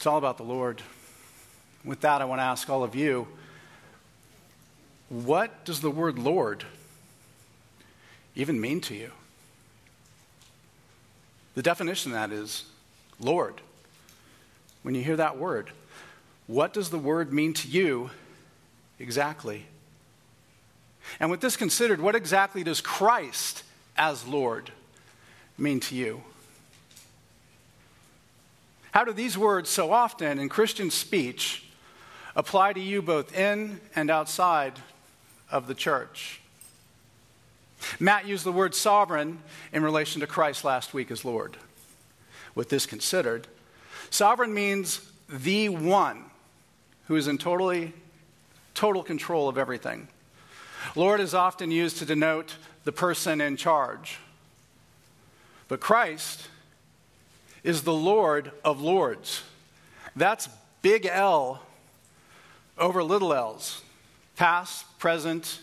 It's all about the Lord. With that, I want to ask all of you what does the word Lord even mean to you? The definition of that is Lord. When you hear that word, what does the word mean to you exactly? And with this considered, what exactly does Christ as Lord mean to you? How do these words so often in Christian speech apply to you both in and outside of the church? Matt used the word sovereign in relation to Christ last week as Lord. With this considered, sovereign means the one who is in totally total control of everything. Lord is often used to denote the person in charge. But Christ is the Lord of Lords. That's big L over little l's, past, present,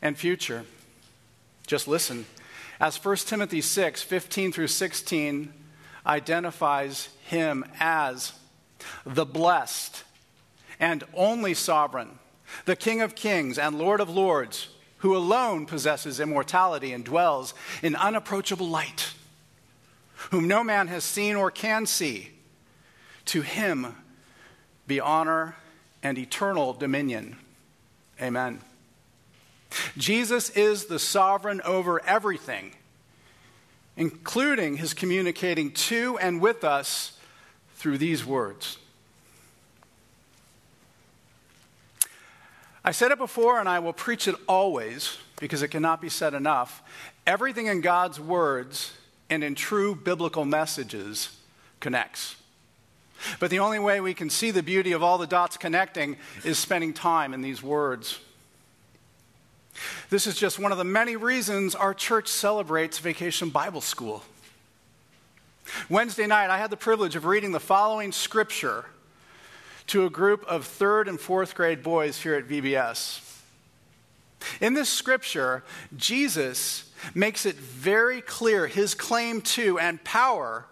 and future. Just listen. As 1 Timothy 6 15 through 16 identifies him as the blessed and only sovereign, the King of kings and Lord of lords, who alone possesses immortality and dwells in unapproachable light, whom no man has seen or can see. To him be honor and eternal dominion. Amen. Jesus is the sovereign over everything, including his communicating to and with us through these words. I said it before and I will preach it always because it cannot be said enough. Everything in God's words and in true biblical messages connects. But the only way we can see the beauty of all the dots connecting is spending time in these words. This is just one of the many reasons our church celebrates Vacation Bible School. Wednesday night, I had the privilege of reading the following scripture to a group of third and fourth grade boys here at VBS. In this scripture, Jesus makes it very clear his claim to and power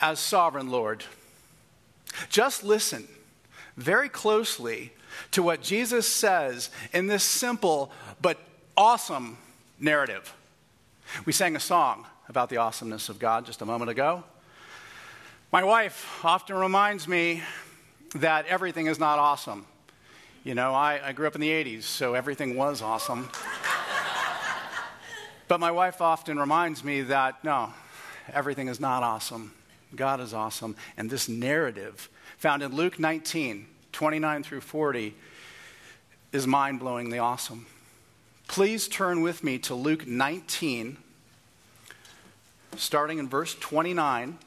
as sovereign Lord. Just listen very closely to what Jesus says in this simple but awesome narrative. We sang a song about the awesomeness of God just a moment ago. My wife often reminds me that everything is not awesome. You know, I, I grew up in the 80s, so everything was awesome. But my wife often reminds me that no, everything is not awesome. God is awesome. And this narrative found in Luke 19, 29 through 40, is mind blowingly awesome. Please turn with me to Luke 19, starting in verse 29. I'm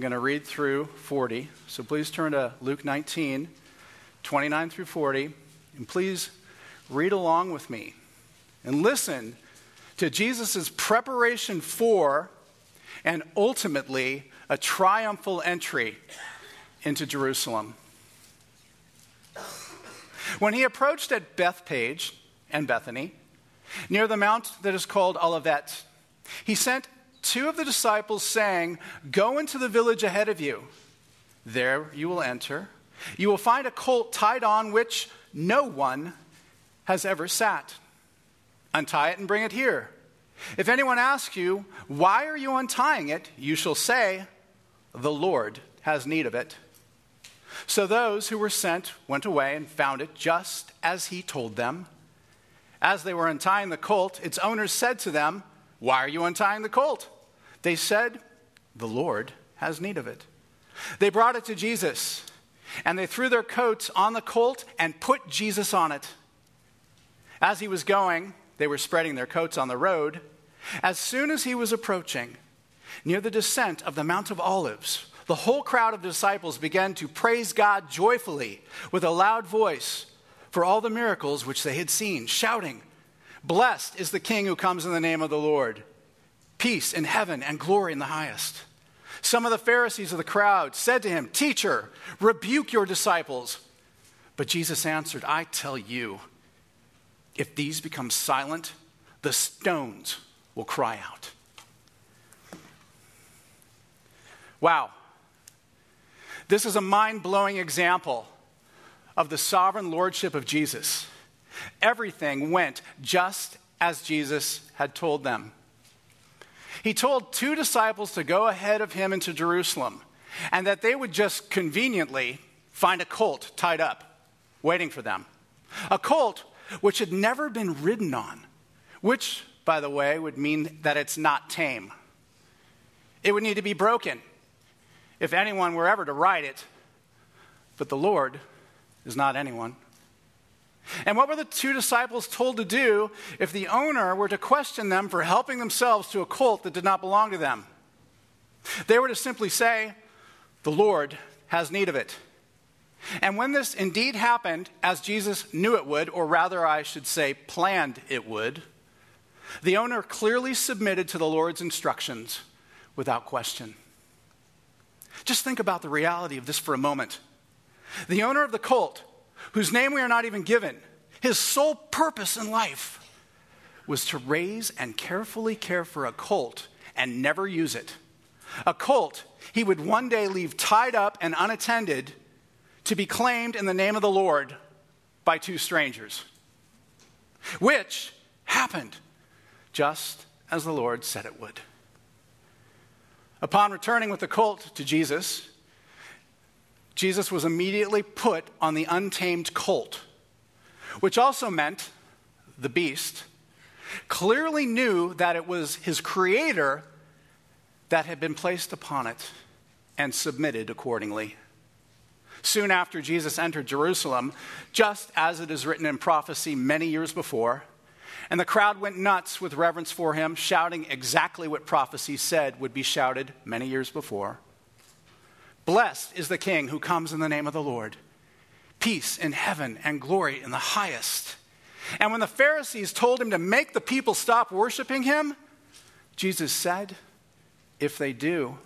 going to read through 40. So please turn to Luke 19, 29 through 40, and please read along with me and listen to Jesus' preparation for and ultimately a triumphal entry into Jerusalem. When he approached at Bethphage and Bethany, near the mount that is called Olivet. He sent two of the disciples, saying, Go into the village ahead of you. There you will enter. You will find a colt tied on which no one has ever sat. Untie it and bring it here. If anyone asks you, Why are you untying it? you shall say, The Lord has need of it. So those who were sent went away and found it just as he told them. As they were untying the colt, its owners said to them, Why are you untying the colt? They said, The Lord has need of it. They brought it to Jesus, and they threw their coats on the colt and put Jesus on it. As he was going, they were spreading their coats on the road. As soon as he was approaching, near the descent of the Mount of Olives, the whole crowd of disciples began to praise God joyfully with a loud voice for all the miracles which they had seen, shouting, Blessed is the King who comes in the name of the Lord. Peace in heaven and glory in the highest. Some of the Pharisees of the crowd said to him, Teacher, rebuke your disciples. But Jesus answered, I tell you, if these become silent, the stones will cry out. Wow. This is a mind blowing example of the sovereign lordship of Jesus. Everything went just as Jesus had told them. He told two disciples to go ahead of him into Jerusalem and that they would just conveniently find a colt tied up, waiting for them. A colt which had never been ridden on, which, by the way, would mean that it's not tame. It would need to be broken if anyone were ever to ride it, but the Lord is not anyone. And what were the two disciples told to do if the owner were to question them for helping themselves to a colt that did not belong to them? They were to simply say, The Lord has need of it. And when this indeed happened, as Jesus knew it would, or rather, I should say, planned it would, the owner clearly submitted to the Lord's instructions without question. Just think about the reality of this for a moment. The owner of the colt whose name we are not even given, his sole purpose in life was to raise and carefully care for a colt and never use it. A colt he would one day leave tied up and unattended to be claimed in the name of the Lord by two strangers, which happened just as the Lord said it would. Upon returning with the colt to Jesus, Jesus was immediately put on the untamed colt, which also meant the beast clearly knew that it was his creator that had been placed upon it and submitted accordingly. Soon after Jesus entered Jerusalem, just as it is written in prophecy many years before, and the crowd went nuts with reverence for him, shouting exactly what prophecy said would be shouted many years before. Blessed is the King who comes in the name of the Lord. Peace in heaven and glory in the highest. And when the Pharisees told him to make the people stop worshiping him, Jesus said, If they do,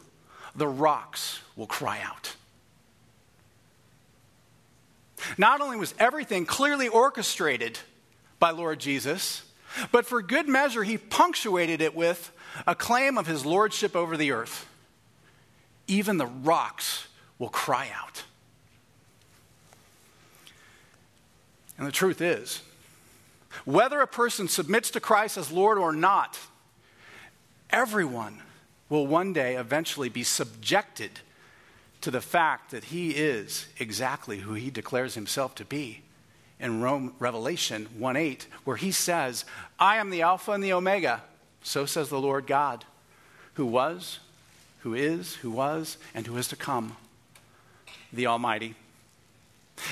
the rocks will cry out. Not only was everything clearly orchestrated by Lord Jesus, but for good measure, he punctuated it with a claim of his lordship over the earth even the rocks will cry out. And the truth is, whether a person submits to Christ as Lord or not, everyone will one day eventually be subjected to the fact that he is exactly who he declares himself to be. In Rome, Revelation 1 8, where he says, I am the Alpha and the Omega, so says the Lord God, who was, who is, who was, and who is to come, the Almighty.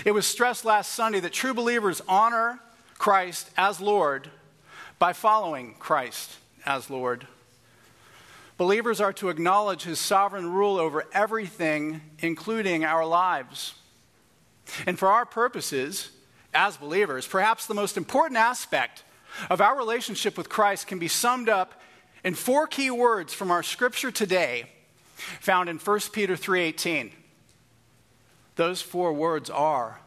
It was stressed last Sunday that true believers honor Christ as Lord by following Christ as Lord. Believers are to acknowledge his sovereign rule over everything, including our lives. And for our purposes, as believers, perhaps the most important aspect of our relationship with Christ can be summed up in four key words from our scripture today found in 1 Peter 3:18. Those four words are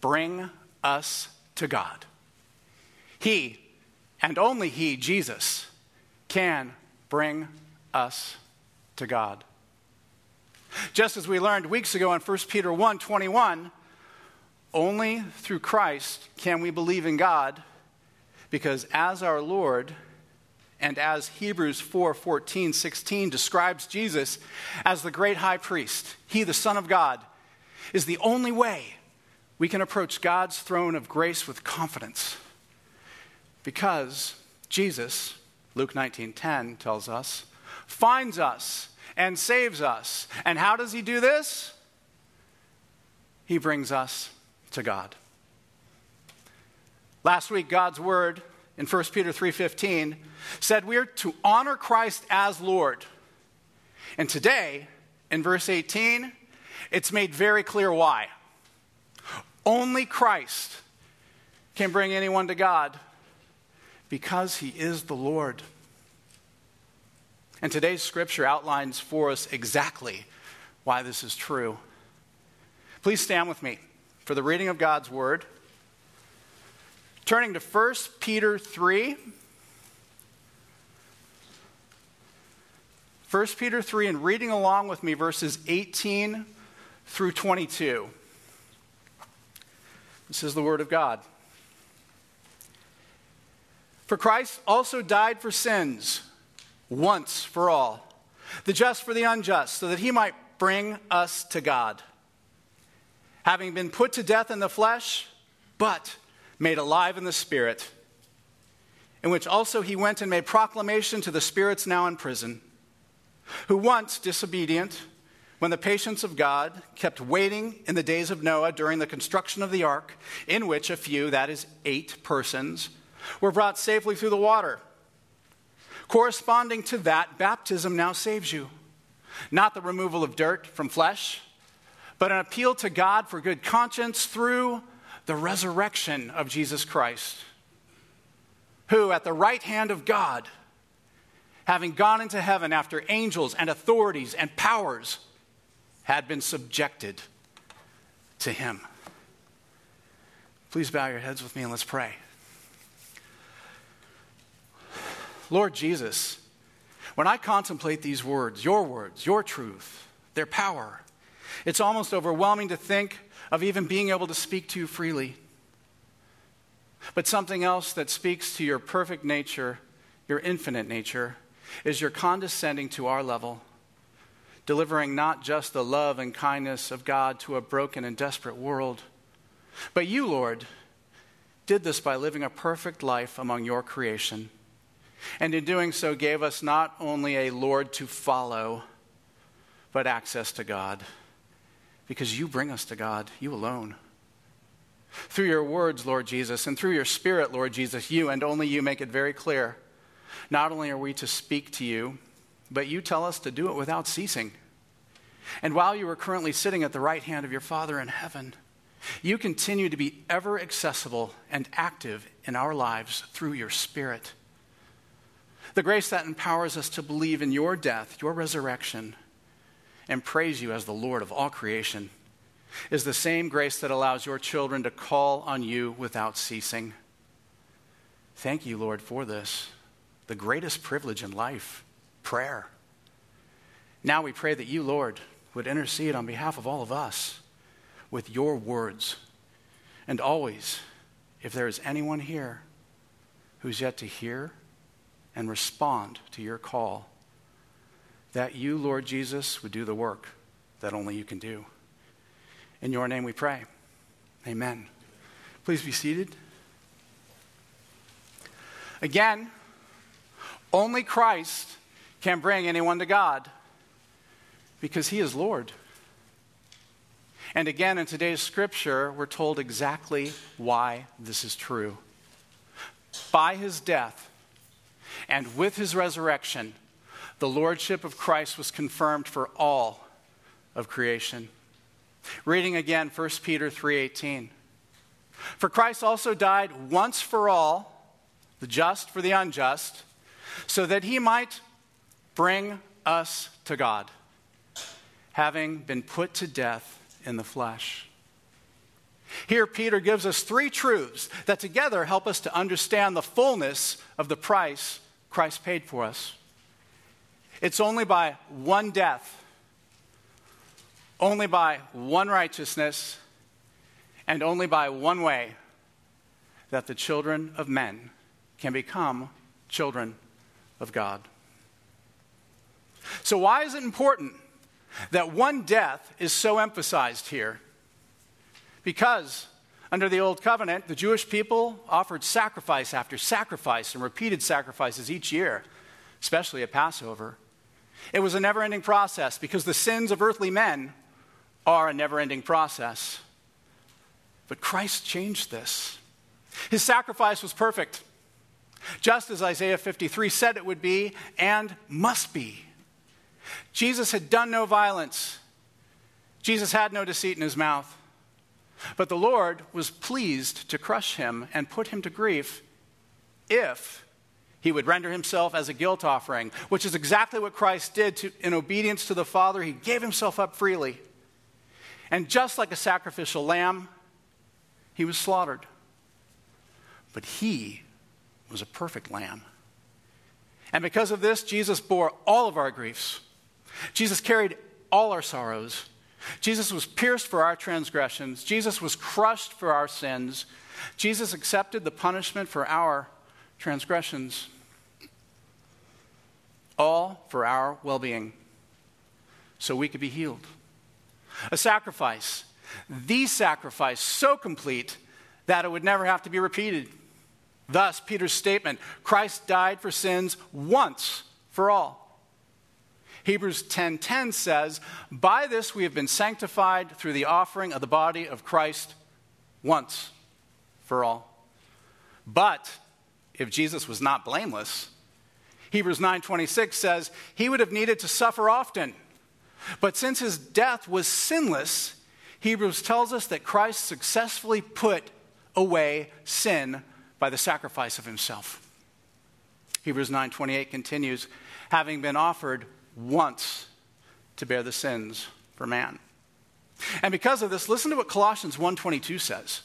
bring us to God. He and only he, Jesus, can bring us to God. Just as we learned weeks ago in 1 Peter 1 21, only through Christ can we believe in God because as our Lord, and as Hebrews 4 14, 16 describes Jesus as the great high priest, he, the Son of God, is the only way we can approach God's throne of grace with confidence. Because Jesus, Luke 19 10 tells us, finds us and saves us. And how does he do this? He brings us to God. Last week, God's word in 1 Peter 3:15 said we are to honor Christ as Lord. And today, in verse 18, it's made very clear why. Only Christ can bring anyone to God because he is the Lord. And today's scripture outlines for us exactly why this is true. Please stand with me for the reading of God's word. Turning to 1 Peter 3. 1 Peter 3 and reading along with me verses 18 through 22. This is the Word of God. For Christ also died for sins once for all, the just for the unjust, so that he might bring us to God. Having been put to death in the flesh, but made alive in the Spirit, in which also he went and made proclamation to the spirits now in prison, who once disobedient, when the patience of God kept waiting in the days of Noah during the construction of the ark, in which a few, that is, eight persons, were brought safely through the water. Corresponding to that, baptism now saves you. Not the removal of dirt from flesh, but an appeal to God for good conscience through the resurrection of Jesus Christ, who, at the right hand of God, having gone into heaven after angels and authorities and powers had been subjected to him. Please bow your heads with me and let's pray. Lord Jesus, when I contemplate these words, your words, your truth, their power, it's almost overwhelming to think of even being able to speak to you freely. But something else that speaks to your perfect nature, your infinite nature, is your condescending to our level delivering not just the love and kindness of God to a broken and desperate world, but you, Lord, did this by living a perfect life among your creation. And in doing so, gave us not only a Lord to follow, but access to God. Because you bring us to God, you alone. Through your words, Lord Jesus, and through your Spirit, Lord Jesus, you and only you make it very clear. Not only are we to speak to you, but you tell us to do it without ceasing. And while you are currently sitting at the right hand of your Father in heaven, you continue to be ever accessible and active in our lives through your Spirit. The grace that empowers us to believe in your death, your resurrection, and praise you as the Lord of all creation is the same grace that allows your children to call on you without ceasing. Thank you, Lord, for this, the greatest privilege in life prayer. Now we pray that you, Lord, would intercede on behalf of all of us with your words. And always, if there is anyone here who's yet to hear and respond to your call, that you, Lord Jesus, would do the work that only you can do. In your name we pray. Amen. Please be seated. Again, only Christ can bring anyone to God because he is Lord. And again, in today's scripture, we're told exactly why this is true. By his death and with his resurrection, the lordship of Christ was confirmed for all of creation. Reading again 1 Peter 3:18. For Christ also died once for all, the just for the unjust, so that he might bring us to God, having been put to death in the flesh. Here, Peter gives us three truths that together help us to understand the fullness of the price Christ paid for us. It's only by one death, only by one righteousness, and only by one way that the children of men can become children of God. So, why is it important that one death is so emphasized here? Because under the Old Covenant, the Jewish people offered sacrifice after sacrifice and repeated sacrifices each year, especially at Passover. It was a never ending process because the sins of earthly men are a never ending process. But Christ changed this. His sacrifice was perfect, just as Isaiah 53 said it would be and must be. Jesus had done no violence, Jesus had no deceit in his mouth. But the Lord was pleased to crush him and put him to grief if he would render himself as a guilt offering, which is exactly what Christ did to, in obedience to the Father. He gave himself up freely. And just like a sacrificial lamb, he was slaughtered. But he was a perfect lamb. And because of this, Jesus bore all of our griefs. Jesus carried all our sorrows Jesus was pierced for our transgressions. Jesus was crushed for our sins. Jesus accepted the punishment for our transgressions. All for our well being, so we could be healed. A sacrifice, the sacrifice, so complete that it would never have to be repeated. Thus, Peter's statement Christ died for sins once for all. Hebrews 10:10 says, "By this we have been sanctified through the offering of the body of Christ once for all." But if Jesus was not blameless, Hebrews 9:26 says, "He would have needed to suffer often." But since his death was sinless, Hebrews tells us that Christ successfully put away sin by the sacrifice of himself. Hebrews 9:28 continues, having been offered once to bear the sins for man. And because of this, listen to what Colossians 1:22 says.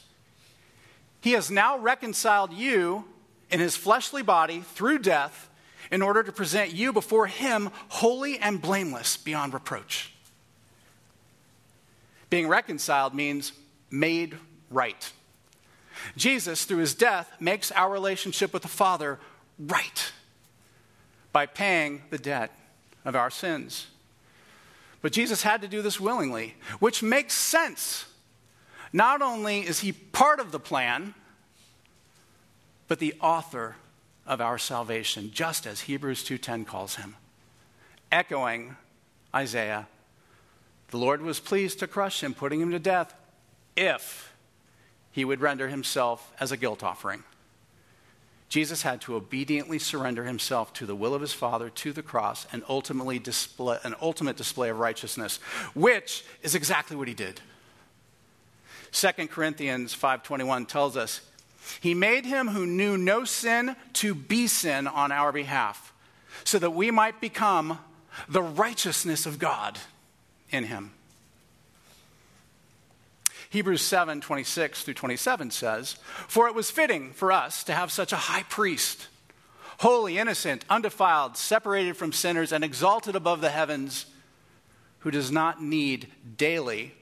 He has now reconciled you in his fleshly body through death in order to present you before him holy and blameless beyond reproach. Being reconciled means made right. Jesus, through his death, makes our relationship with the Father right by paying the debt of our sins. But Jesus had to do this willingly, which makes sense. Not only is he part of the plan, but the author of our salvation, just as Hebrews 2:10 calls him. Echoing Isaiah, the Lord was pleased to crush him, putting him to death, if he would render himself as a guilt offering. Jesus had to obediently surrender himself to the will of his Father to the cross and ultimately display an ultimate display of righteousness, which is exactly what he did. 2 Corinthians 5:21 tells us, "He made him who knew no sin to be sin on our behalf, so that we might become the righteousness of God in him." Hebrews 7 26 through 27 says, For it was fitting for us to have such a high priest, holy, innocent, undefiled, separated from sinners, and exalted above the heavens, who does not need daily,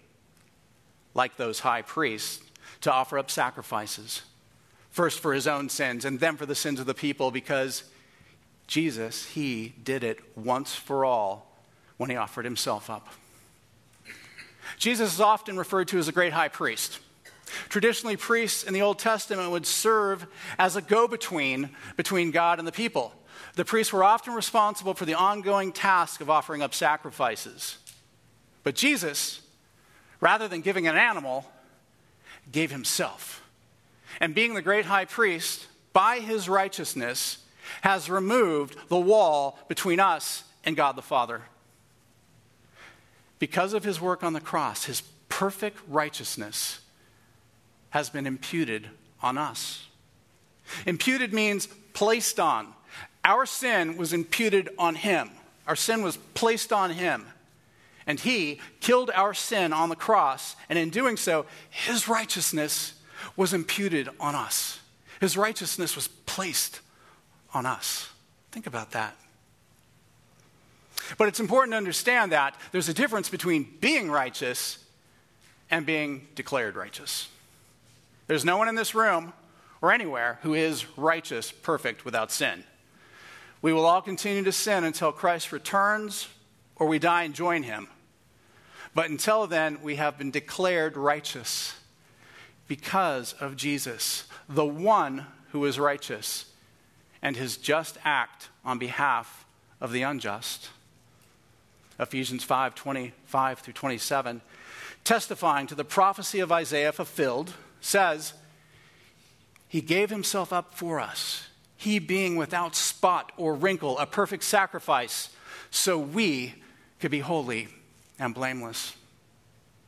like those high priests, to offer up sacrifices, first for his own sins and then for the sins of the people, because Jesus, he did it once for all when he offered himself up. Jesus is often referred to as a great high priest. Traditionally, priests in the Old Testament would serve as a go between between God and the people. The priests were often responsible for the ongoing task of offering up sacrifices. But Jesus, rather than giving an animal, gave himself. And being the great high priest, by his righteousness, has removed the wall between us and God the Father. Because of his work on the cross, his perfect righteousness has been imputed on us. Imputed means placed on. Our sin was imputed on him, our sin was placed on him. And he killed our sin on the cross, and in doing so, his righteousness was imputed on us. His righteousness was placed on us. Think about that. But it's important to understand that there's a difference between being righteous and being declared righteous. There's no one in this room or anywhere who is righteous, perfect, without sin. We will all continue to sin until Christ returns or we die and join him. But until then, we have been declared righteous because of Jesus, the one who is righteous, and his just act on behalf of the unjust. Ephesians 5 25 through 27, testifying to the prophecy of Isaiah fulfilled, says, He gave himself up for us, he being without spot or wrinkle, a perfect sacrifice, so we could be holy and blameless.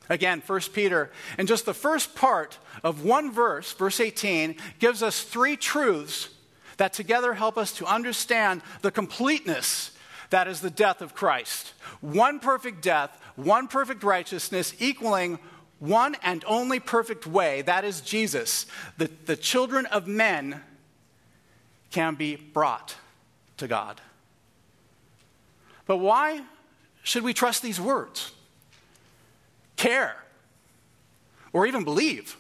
Again, 1 Peter, and just the first part of one verse, verse 18, gives us three truths that together help us to understand the completeness that is the death of Christ. One perfect death, one perfect righteousness, equaling one and only perfect way. That is Jesus. The, the children of men can be brought to God. But why should we trust these words? care or even believe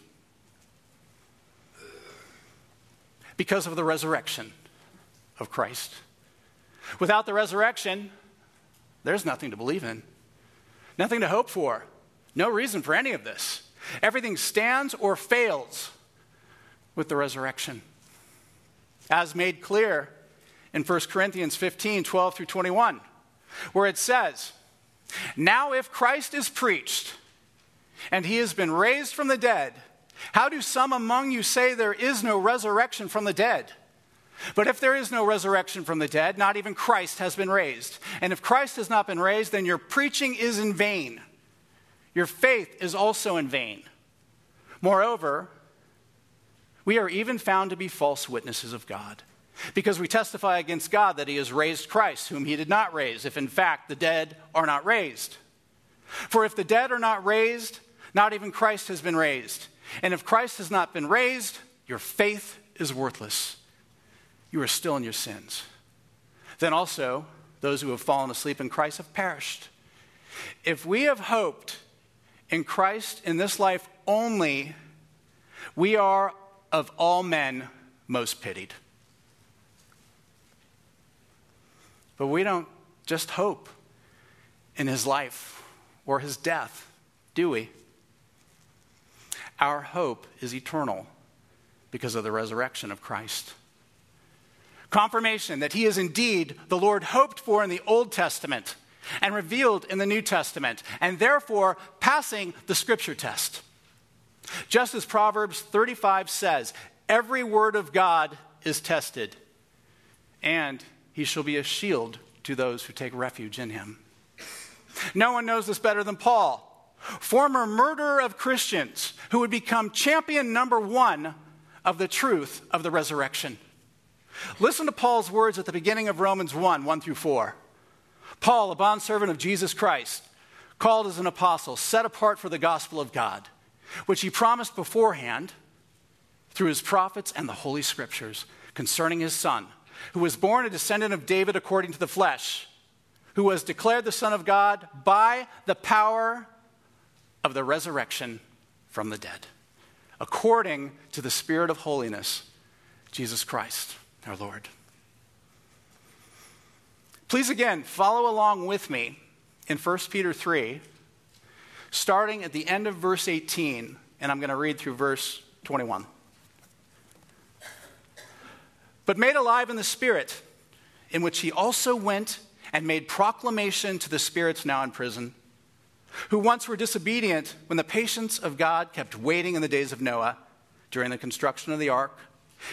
because of the resurrection of Christ. Without the resurrection, there's nothing to believe in, nothing to hope for, no reason for any of this. Everything stands or fails with the resurrection. As made clear in 1 Corinthians 15 12 through 21, where it says, Now if Christ is preached and he has been raised from the dead, how do some among you say there is no resurrection from the dead? But if there is no resurrection from the dead, not even Christ has been raised. And if Christ has not been raised, then your preaching is in vain. Your faith is also in vain. Moreover, we are even found to be false witnesses of God, because we testify against God that he has raised Christ, whom he did not raise, if in fact the dead are not raised. For if the dead are not raised, not even Christ has been raised. And if Christ has not been raised, your faith is worthless. You are still in your sins. Then also, those who have fallen asleep in Christ have perished. If we have hoped in Christ in this life only, we are of all men most pitied. But we don't just hope in his life or his death, do we? Our hope is eternal because of the resurrection of Christ. Confirmation that he is indeed the Lord hoped for in the Old Testament and revealed in the New Testament, and therefore passing the scripture test. Just as Proverbs 35 says, every word of God is tested, and he shall be a shield to those who take refuge in him. No one knows this better than Paul, former murderer of Christians, who would become champion number one of the truth of the resurrection. Listen to Paul's words at the beginning of Romans 1 1 through 4. Paul, a bondservant of Jesus Christ, called as an apostle, set apart for the gospel of God, which he promised beforehand through his prophets and the Holy Scriptures concerning his Son, who was born a descendant of David according to the flesh, who was declared the Son of God by the power of the resurrection from the dead, according to the Spirit of holiness, Jesus Christ, our Lord. Please again follow along with me in 1 Peter 3, starting at the end of verse 18, and I'm going to read through verse 21. But made alive in the Spirit, in which he also went and made proclamation to the spirits now in prison, who once were disobedient when the patience of God kept waiting in the days of Noah during the construction of the ark,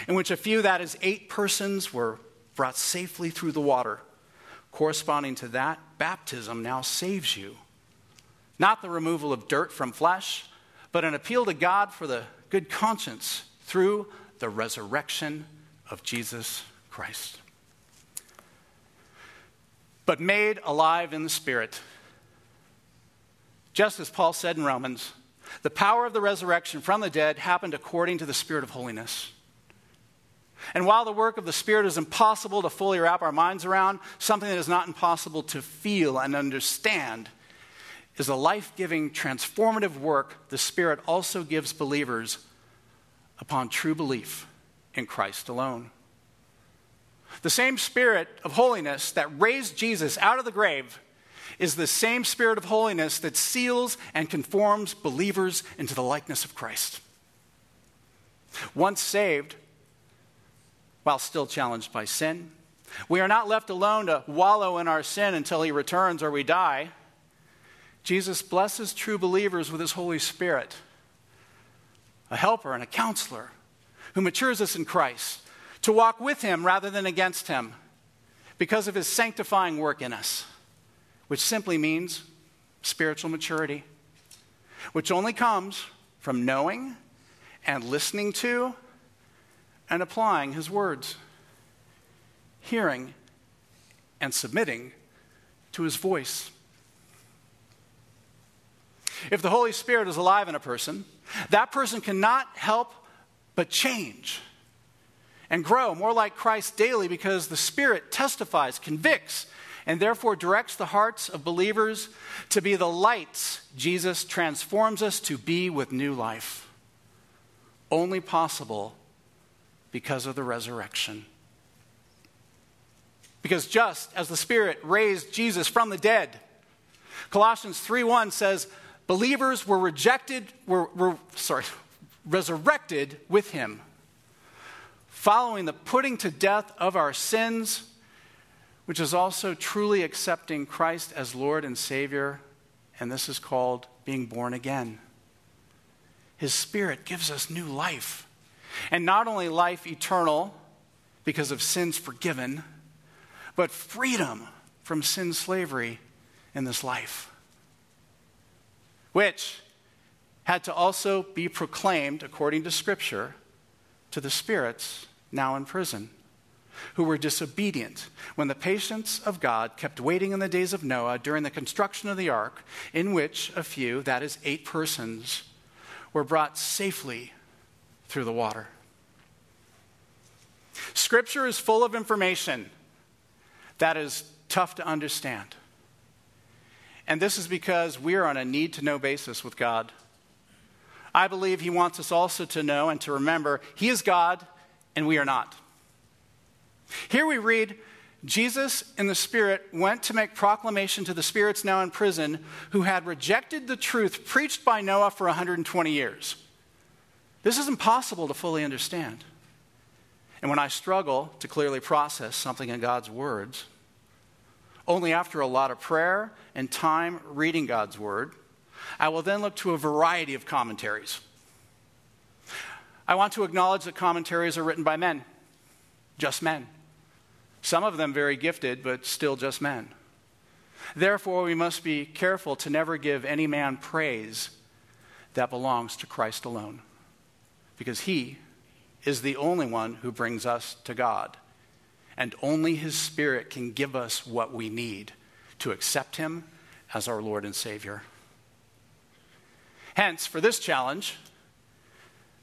in which a few, that is, eight persons, were brought safely through the water. Corresponding to that, baptism now saves you. Not the removal of dirt from flesh, but an appeal to God for the good conscience through the resurrection of Jesus Christ. But made alive in the Spirit. Just as Paul said in Romans, the power of the resurrection from the dead happened according to the Spirit of holiness. And while the work of the Spirit is impossible to fully wrap our minds around, something that is not impossible to feel and understand is a life giving, transformative work the Spirit also gives believers upon true belief in Christ alone. The same Spirit of holiness that raised Jesus out of the grave is the same Spirit of holiness that seals and conforms believers into the likeness of Christ. Once saved, while still challenged by sin. We are not left alone to wallow in our sin until he returns or we die. Jesus blesses true believers with his Holy Spirit, a helper and a counselor who matures us in Christ to walk with him rather than against him because of his sanctifying work in us, which simply means spiritual maturity, which only comes from knowing and listening to and applying his words, hearing and submitting to his voice. If the Holy Spirit is alive in a person, that person cannot help but change and grow more like Christ daily because the Spirit testifies, convicts, and therefore directs the hearts of believers to be the lights Jesus transforms us to be with new life. Only possible because of the resurrection. Because just as the Spirit raised Jesus from the dead, Colossians 3:1 says, believers were rejected, were, were sorry, resurrected with him, following the putting to death of our sins, which is also truly accepting Christ as Lord and Savior, and this is called being born again. His Spirit gives us new life. And not only life eternal because of sins forgiven, but freedom from sin slavery in this life, which had to also be proclaimed, according to Scripture, to the spirits now in prison, who were disobedient when the patience of God kept waiting in the days of Noah during the construction of the ark, in which a few, that is, eight persons, were brought safely through the water. Scripture is full of information that is tough to understand. And this is because we are on a need to know basis with God. I believe He wants us also to know and to remember He is God and we are not. Here we read Jesus in the Spirit went to make proclamation to the spirits now in prison who had rejected the truth preached by Noah for 120 years. This is impossible to fully understand. And when I struggle to clearly process something in God's words, only after a lot of prayer and time reading God's word, I will then look to a variety of commentaries. I want to acknowledge that commentaries are written by men, just men. Some of them very gifted, but still just men. Therefore, we must be careful to never give any man praise that belongs to Christ alone, because he is the only one who brings us to God. And only his Spirit can give us what we need to accept him as our Lord and Savior. Hence, for this challenge,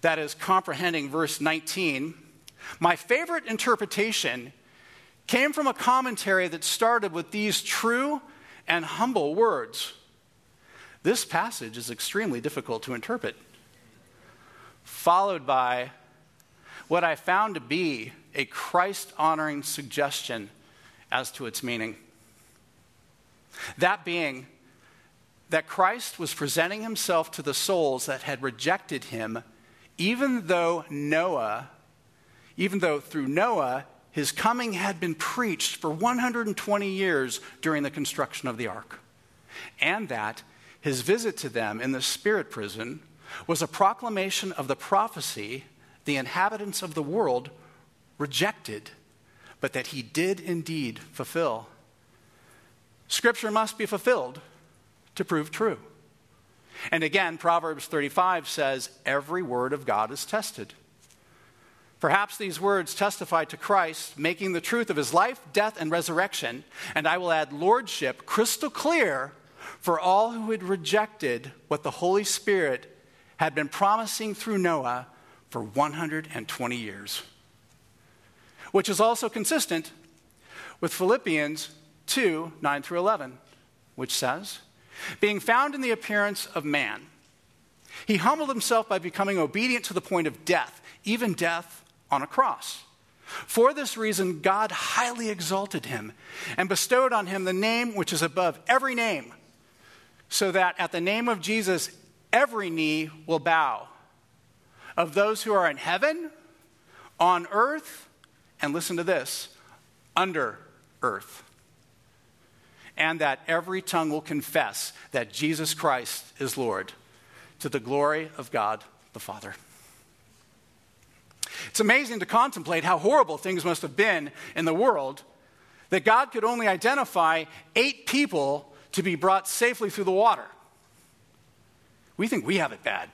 that is comprehending verse 19, my favorite interpretation came from a commentary that started with these true and humble words. This passage is extremely difficult to interpret, followed by what I found to be a Christ honoring suggestion as to its meaning. That being that Christ was presenting himself to the souls that had rejected him, even though Noah, even though through Noah, his coming had been preached for 120 years during the construction of the ark, and that his visit to them in the spirit prison was a proclamation of the prophecy the inhabitants of the world rejected, but that he did indeed fulfill. Scripture must be fulfilled to prove true. And again, Proverbs 35 says, Every word of God is tested. Perhaps these words testify to Christ making the truth of his life, death, and resurrection, and I will add lordship crystal clear for all who had rejected what the Holy Spirit had been promising through Noah for 120 years, which is also consistent with Philippians 2 9 through 11, which says, Being found in the appearance of man, he humbled himself by becoming obedient to the point of death, even death on a cross. For this reason, God highly exalted him and bestowed on him the name which is above every name, so that at the name of Jesus, every knee will bow of those who are in heaven, on earth, and listen to this, under earth. And that every tongue will confess that Jesus Christ is Lord to the glory of God the Father. It's amazing to contemplate how horrible things must have been in the world that God could only identify eight people to be brought safely through the water. We think we have it bad.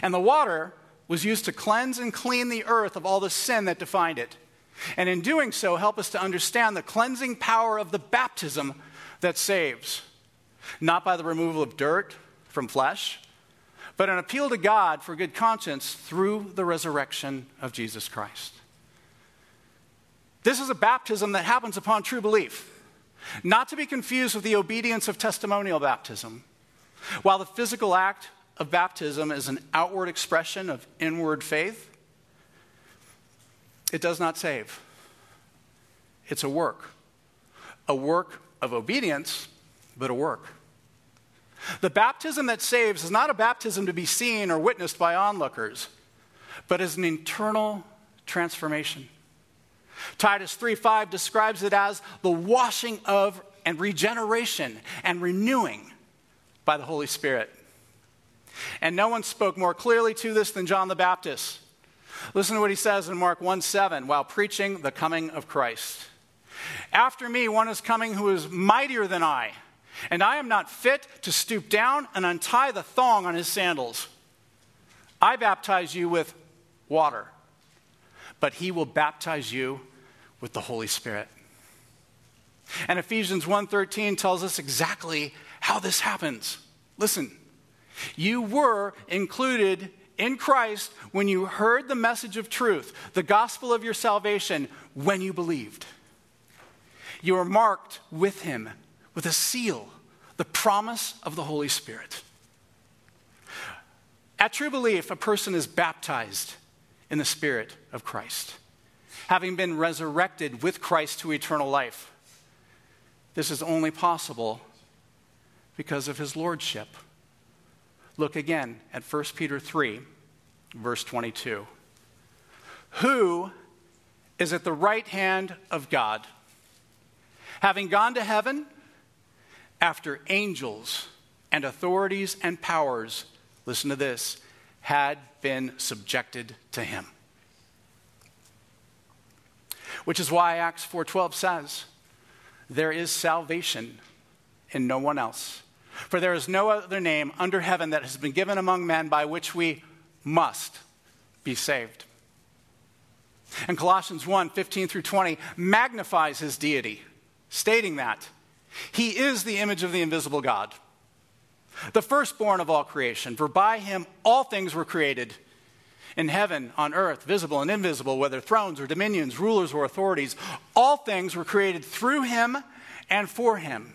And the water was used to cleanse and clean the earth of all the sin that defined it. And in doing so, help us to understand the cleansing power of the baptism that saves, not by the removal of dirt from flesh, but an appeal to God for good conscience through the resurrection of Jesus Christ. This is a baptism that happens upon true belief, not to be confused with the obedience of testimonial baptism. While the physical act of baptism is an outward expression of inward faith, it does not save. It's a work, a work of obedience, but a work. The baptism that saves is not a baptism to be seen or witnessed by onlookers, but is an internal transformation. Titus 3:5 describes it as the washing of and regeneration and renewing by the Holy Spirit. And no one spoke more clearly to this than John the Baptist. Listen to what he says in Mark 1 7 while preaching the coming of Christ. After me, one is coming who is mightier than I, and I am not fit to stoop down and untie the thong on his sandals. I baptize you with water, but he will baptize you with the Holy Spirit. And Ephesians 1:13 tells us exactly how this happens. Listen. You were included in Christ when you heard the message of truth, the gospel of your salvation, when you believed. You are marked with him with a seal, the promise of the Holy Spirit. At true belief, a person is baptized in the Spirit of Christ, having been resurrected with Christ to eternal life. This is only possible because of his lordship. Look again at 1 Peter 3, verse 22. Who is at the right hand of God, having gone to heaven after angels and authorities and powers, listen to this, had been subjected to him. Which is why Acts 4:12 says, there is salvation in no one else. For there is no other name under heaven that has been given among men by which we must be saved. And Colossians 1 15 through 20 magnifies his deity, stating that he is the image of the invisible God, the firstborn of all creation, for by him all things were created in heaven, on earth, visible and invisible, whether thrones or dominions, rulers or authorities. All things were created through him and for him.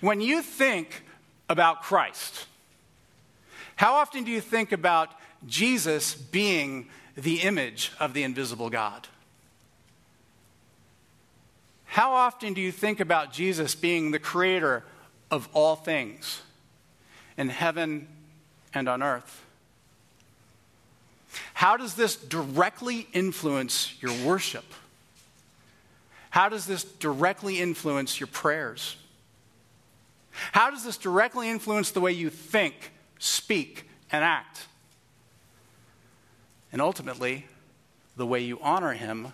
When you think about Christ, how often do you think about Jesus being the image of the invisible God? How often do you think about Jesus being the creator of all things in heaven and on earth? How does this directly influence your worship? How does this directly influence your prayers? How does this directly influence the way you think, speak, and act? And ultimately, the way you honor Him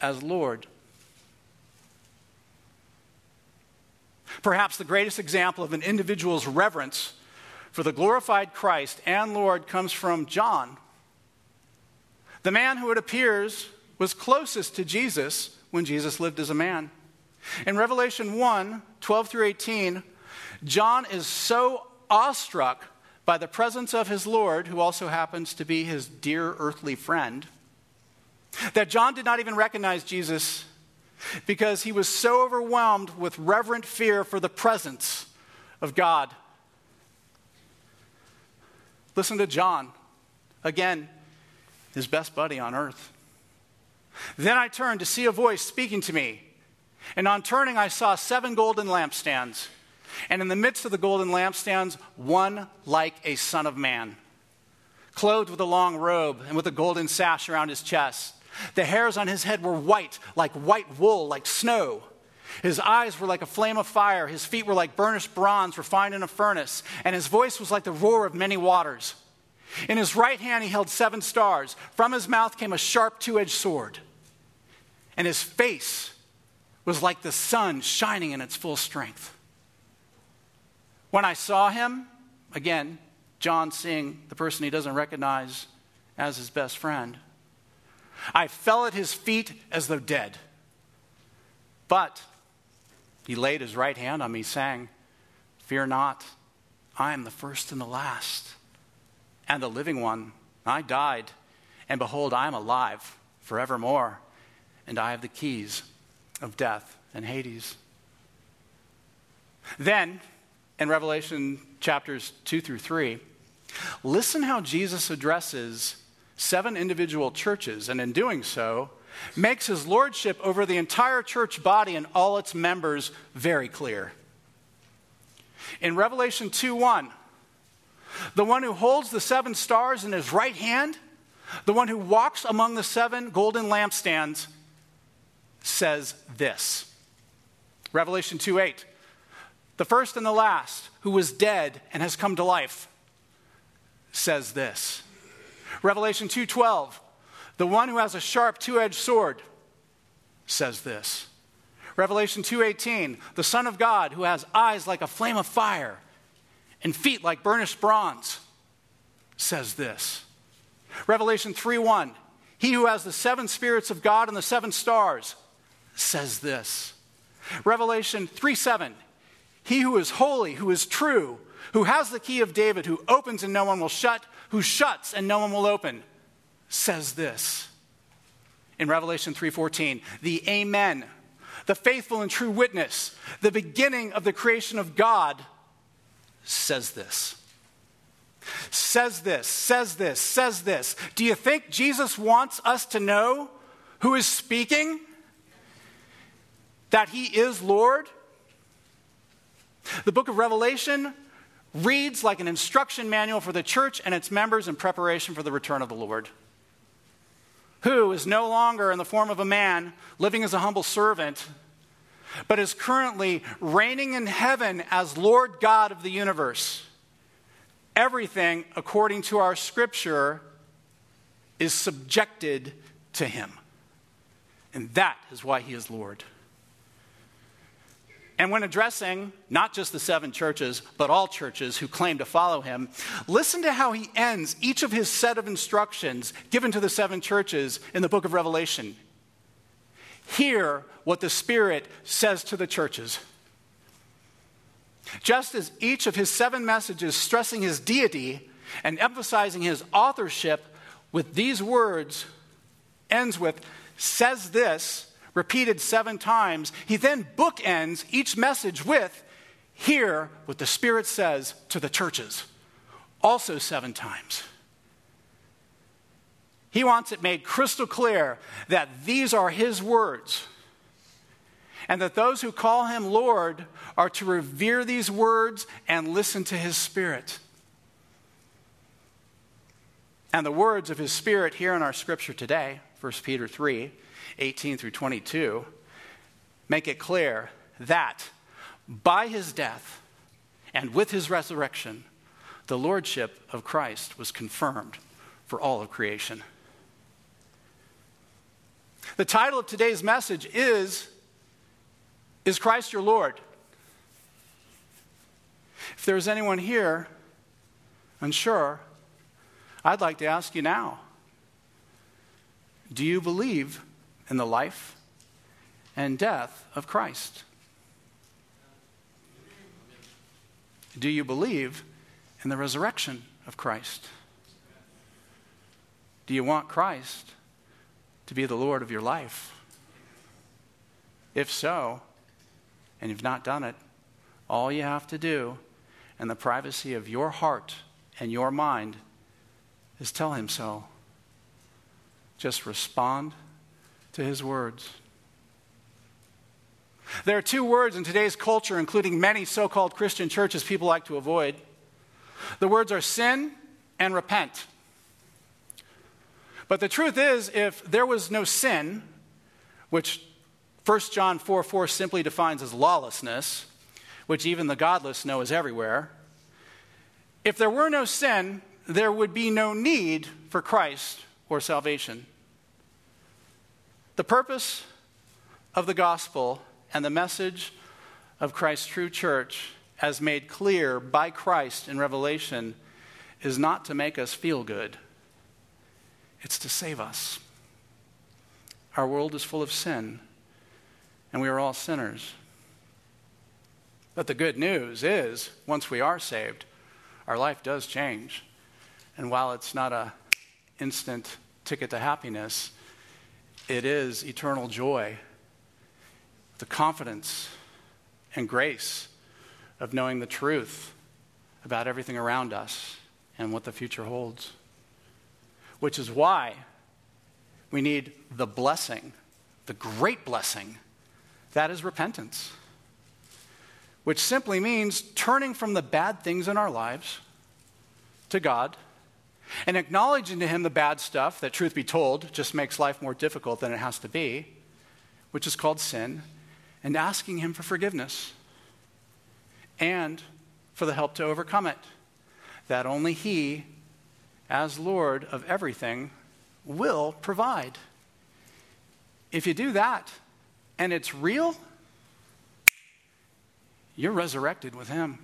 as Lord. Perhaps the greatest example of an individual's reverence for the glorified Christ and Lord comes from John, the man who it appears was closest to Jesus when Jesus lived as a man. In Revelation 1 12 through 18, John is so awestruck by the presence of his Lord, who also happens to be his dear earthly friend, that John did not even recognize Jesus because he was so overwhelmed with reverent fear for the presence of God. Listen to John, again, his best buddy on earth. Then I turned to see a voice speaking to me. And on turning, I saw seven golden lampstands. And in the midst of the golden lampstands, one like a son of man, clothed with a long robe and with a golden sash around his chest. The hairs on his head were white, like white wool, like snow. His eyes were like a flame of fire. His feet were like burnished bronze refined in a furnace. And his voice was like the roar of many waters. In his right hand, he held seven stars. From his mouth came a sharp two edged sword and his face was like the sun shining in its full strength. When I saw him, again, John seeing the person he doesn't recognize as his best friend, I fell at his feet as though dead. But he laid his right hand on me, saying, Fear not, I am the first and the last, and the living one. I died, and behold, I am alive forevermore, and I have the keys of death and Hades. Then, in Revelation chapters 2 through 3, listen how Jesus addresses seven individual churches, and in doing so, makes his lordship over the entire church body and all its members very clear. In Revelation 2 1, the one who holds the seven stars in his right hand, the one who walks among the seven golden lampstands, says this. Revelation 2 8, the first and the last, who was dead and has come to life, says this. Revelation 2:12, the one who has a sharp two-edged sword says this. Revelation 2:18, the son of God who has eyes like a flame of fire and feet like burnished bronze says this. Revelation 3:1, he who has the seven spirits of God and the seven stars says this. Revelation 3:7, he who is holy, who is true, who has the key of David, who opens and no one will shut, who shuts and no one will open, says this. In Revelation 3:14, the Amen, the faithful and true witness, the beginning of the creation of God, says this. Says this, says this, says this. Do you think Jesus wants us to know who is speaking? That he is Lord? The book of Revelation reads like an instruction manual for the church and its members in preparation for the return of the Lord, who is no longer in the form of a man living as a humble servant, but is currently reigning in heaven as Lord God of the universe. Everything, according to our scripture, is subjected to him. And that is why he is Lord. And when addressing not just the seven churches, but all churches who claim to follow him, listen to how he ends each of his set of instructions given to the seven churches in the book of Revelation. Hear what the Spirit says to the churches. Just as each of his seven messages stressing his deity and emphasizing his authorship with these words ends with, says this, repeated seven times, he then bookends each message with, Hear what the Spirit says to the churches, also seven times. He wants it made crystal clear that these are his words and that those who call him Lord are to revere these words and listen to his Spirit. And the words of his Spirit here in our scripture today, 1 Peter 3, 18 through 22, make it clear that by his death and with his resurrection, the lordship of Christ was confirmed for all of creation. The title of today's message is Is Christ your Lord? If there's anyone here unsure, I'd like to ask you now Do you believe in the life and death of Christ? Do you believe in the resurrection of Christ? Do you want Christ to be the Lord of your life? If so, and you've not done it, all you have to do in the privacy of your heart and your mind is tell him so. Just respond to his words. There are two words in today's culture, including many so called Christian churches, people like to avoid. The words are sin and repent. But the truth is, if there was no sin, which 1 John 4 4 simply defines as lawlessness, which even the godless know is everywhere, if there were no sin, there would be no need for Christ or salvation. The purpose of the gospel and the message of Christ's true church, as made clear by Christ in Revelation, is not to make us feel good, it's to save us. Our world is full of sin, and we are all sinners. But the good news is, once we are saved, our life does change. And while it's not a instant ticket to happiness, it is eternal joy, the confidence and grace of knowing the truth about everything around us and what the future holds. Which is why we need the blessing, the great blessing, that is repentance, which simply means turning from the bad things in our lives to God and acknowledging to Him the bad stuff that, truth be told, just makes life more difficult than it has to be, which is called sin, and asking Him for forgiveness and for the help to overcome it. That only He, as Lord of everything, will provide. If you do that and it's real, you're resurrected with Him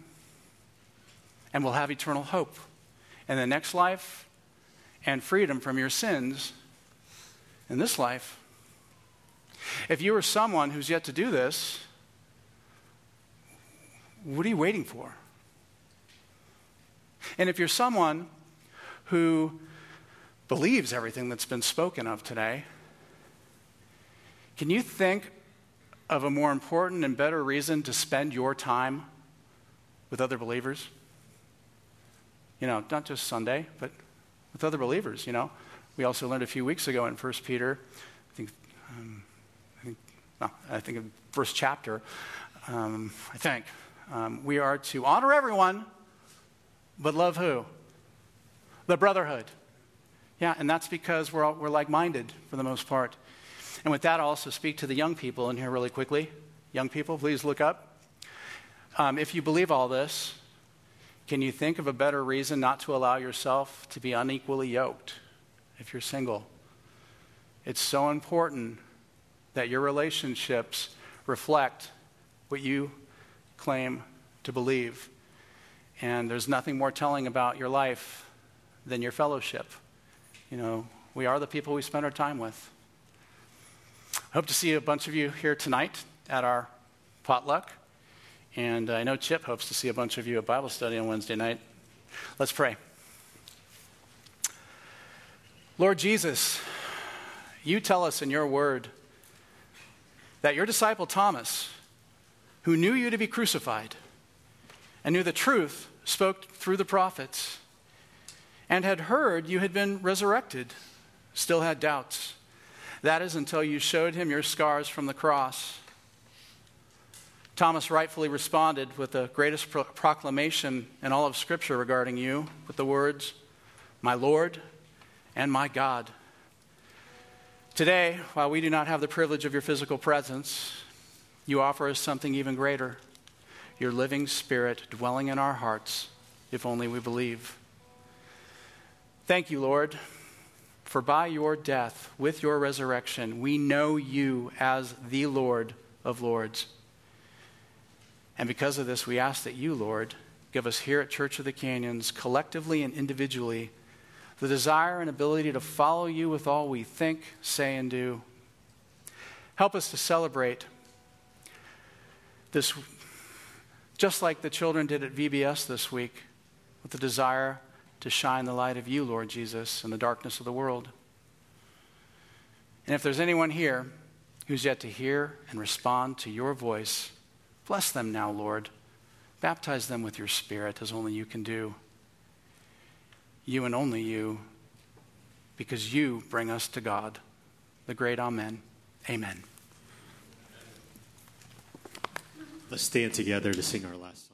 and will have eternal hope in the next life and freedom from your sins in this life. If you are someone who's yet to do this, what are you waiting for? And if you're someone who believes everything that's been spoken of today, can you think of a more important and better reason to spend your time with other believers? You know, not just Sunday, but with other believers, you know. We also learned a few weeks ago in 1 Peter, I think, um, I think, no, I think in first chapter, um, I think, um, we are to honor everyone, but love who? The brotherhood. Yeah, and that's because we're, all, we're like minded for the most part. And with that, I'll also speak to the young people in here really quickly. Young people, please look up. Um, if you believe all this, can you think of a better reason not to allow yourself to be unequally yoked if you're single? It's so important that your relationships reflect what you claim to believe. And there's nothing more telling about your life than your fellowship. You know, we are the people we spend our time with. I hope to see a bunch of you here tonight at our potluck. And I know Chip hopes to see a bunch of you at Bible study on Wednesday night. Let's pray. Lord Jesus, you tell us in your word that your disciple Thomas, who knew you to be crucified and knew the truth, spoke through the prophets, and had heard you had been resurrected, still had doubts. That is until you showed him your scars from the cross Thomas rightfully responded with the greatest pro- proclamation in all of Scripture regarding you with the words, My Lord and my God. Today, while we do not have the privilege of your physical presence, you offer us something even greater your living spirit dwelling in our hearts, if only we believe. Thank you, Lord, for by your death, with your resurrection, we know you as the Lord of Lords. And because of this, we ask that you, Lord, give us here at Church of the Canyons, collectively and individually, the desire and ability to follow you with all we think, say, and do. Help us to celebrate this, just like the children did at VBS this week, with the desire to shine the light of you, Lord Jesus, in the darkness of the world. And if there's anyone here who's yet to hear and respond to your voice, Bless them now, Lord. Baptize them with your Spirit as only you can do. You and only you, because you bring us to God. The great Amen. Amen. Let's stand together to sing our last song.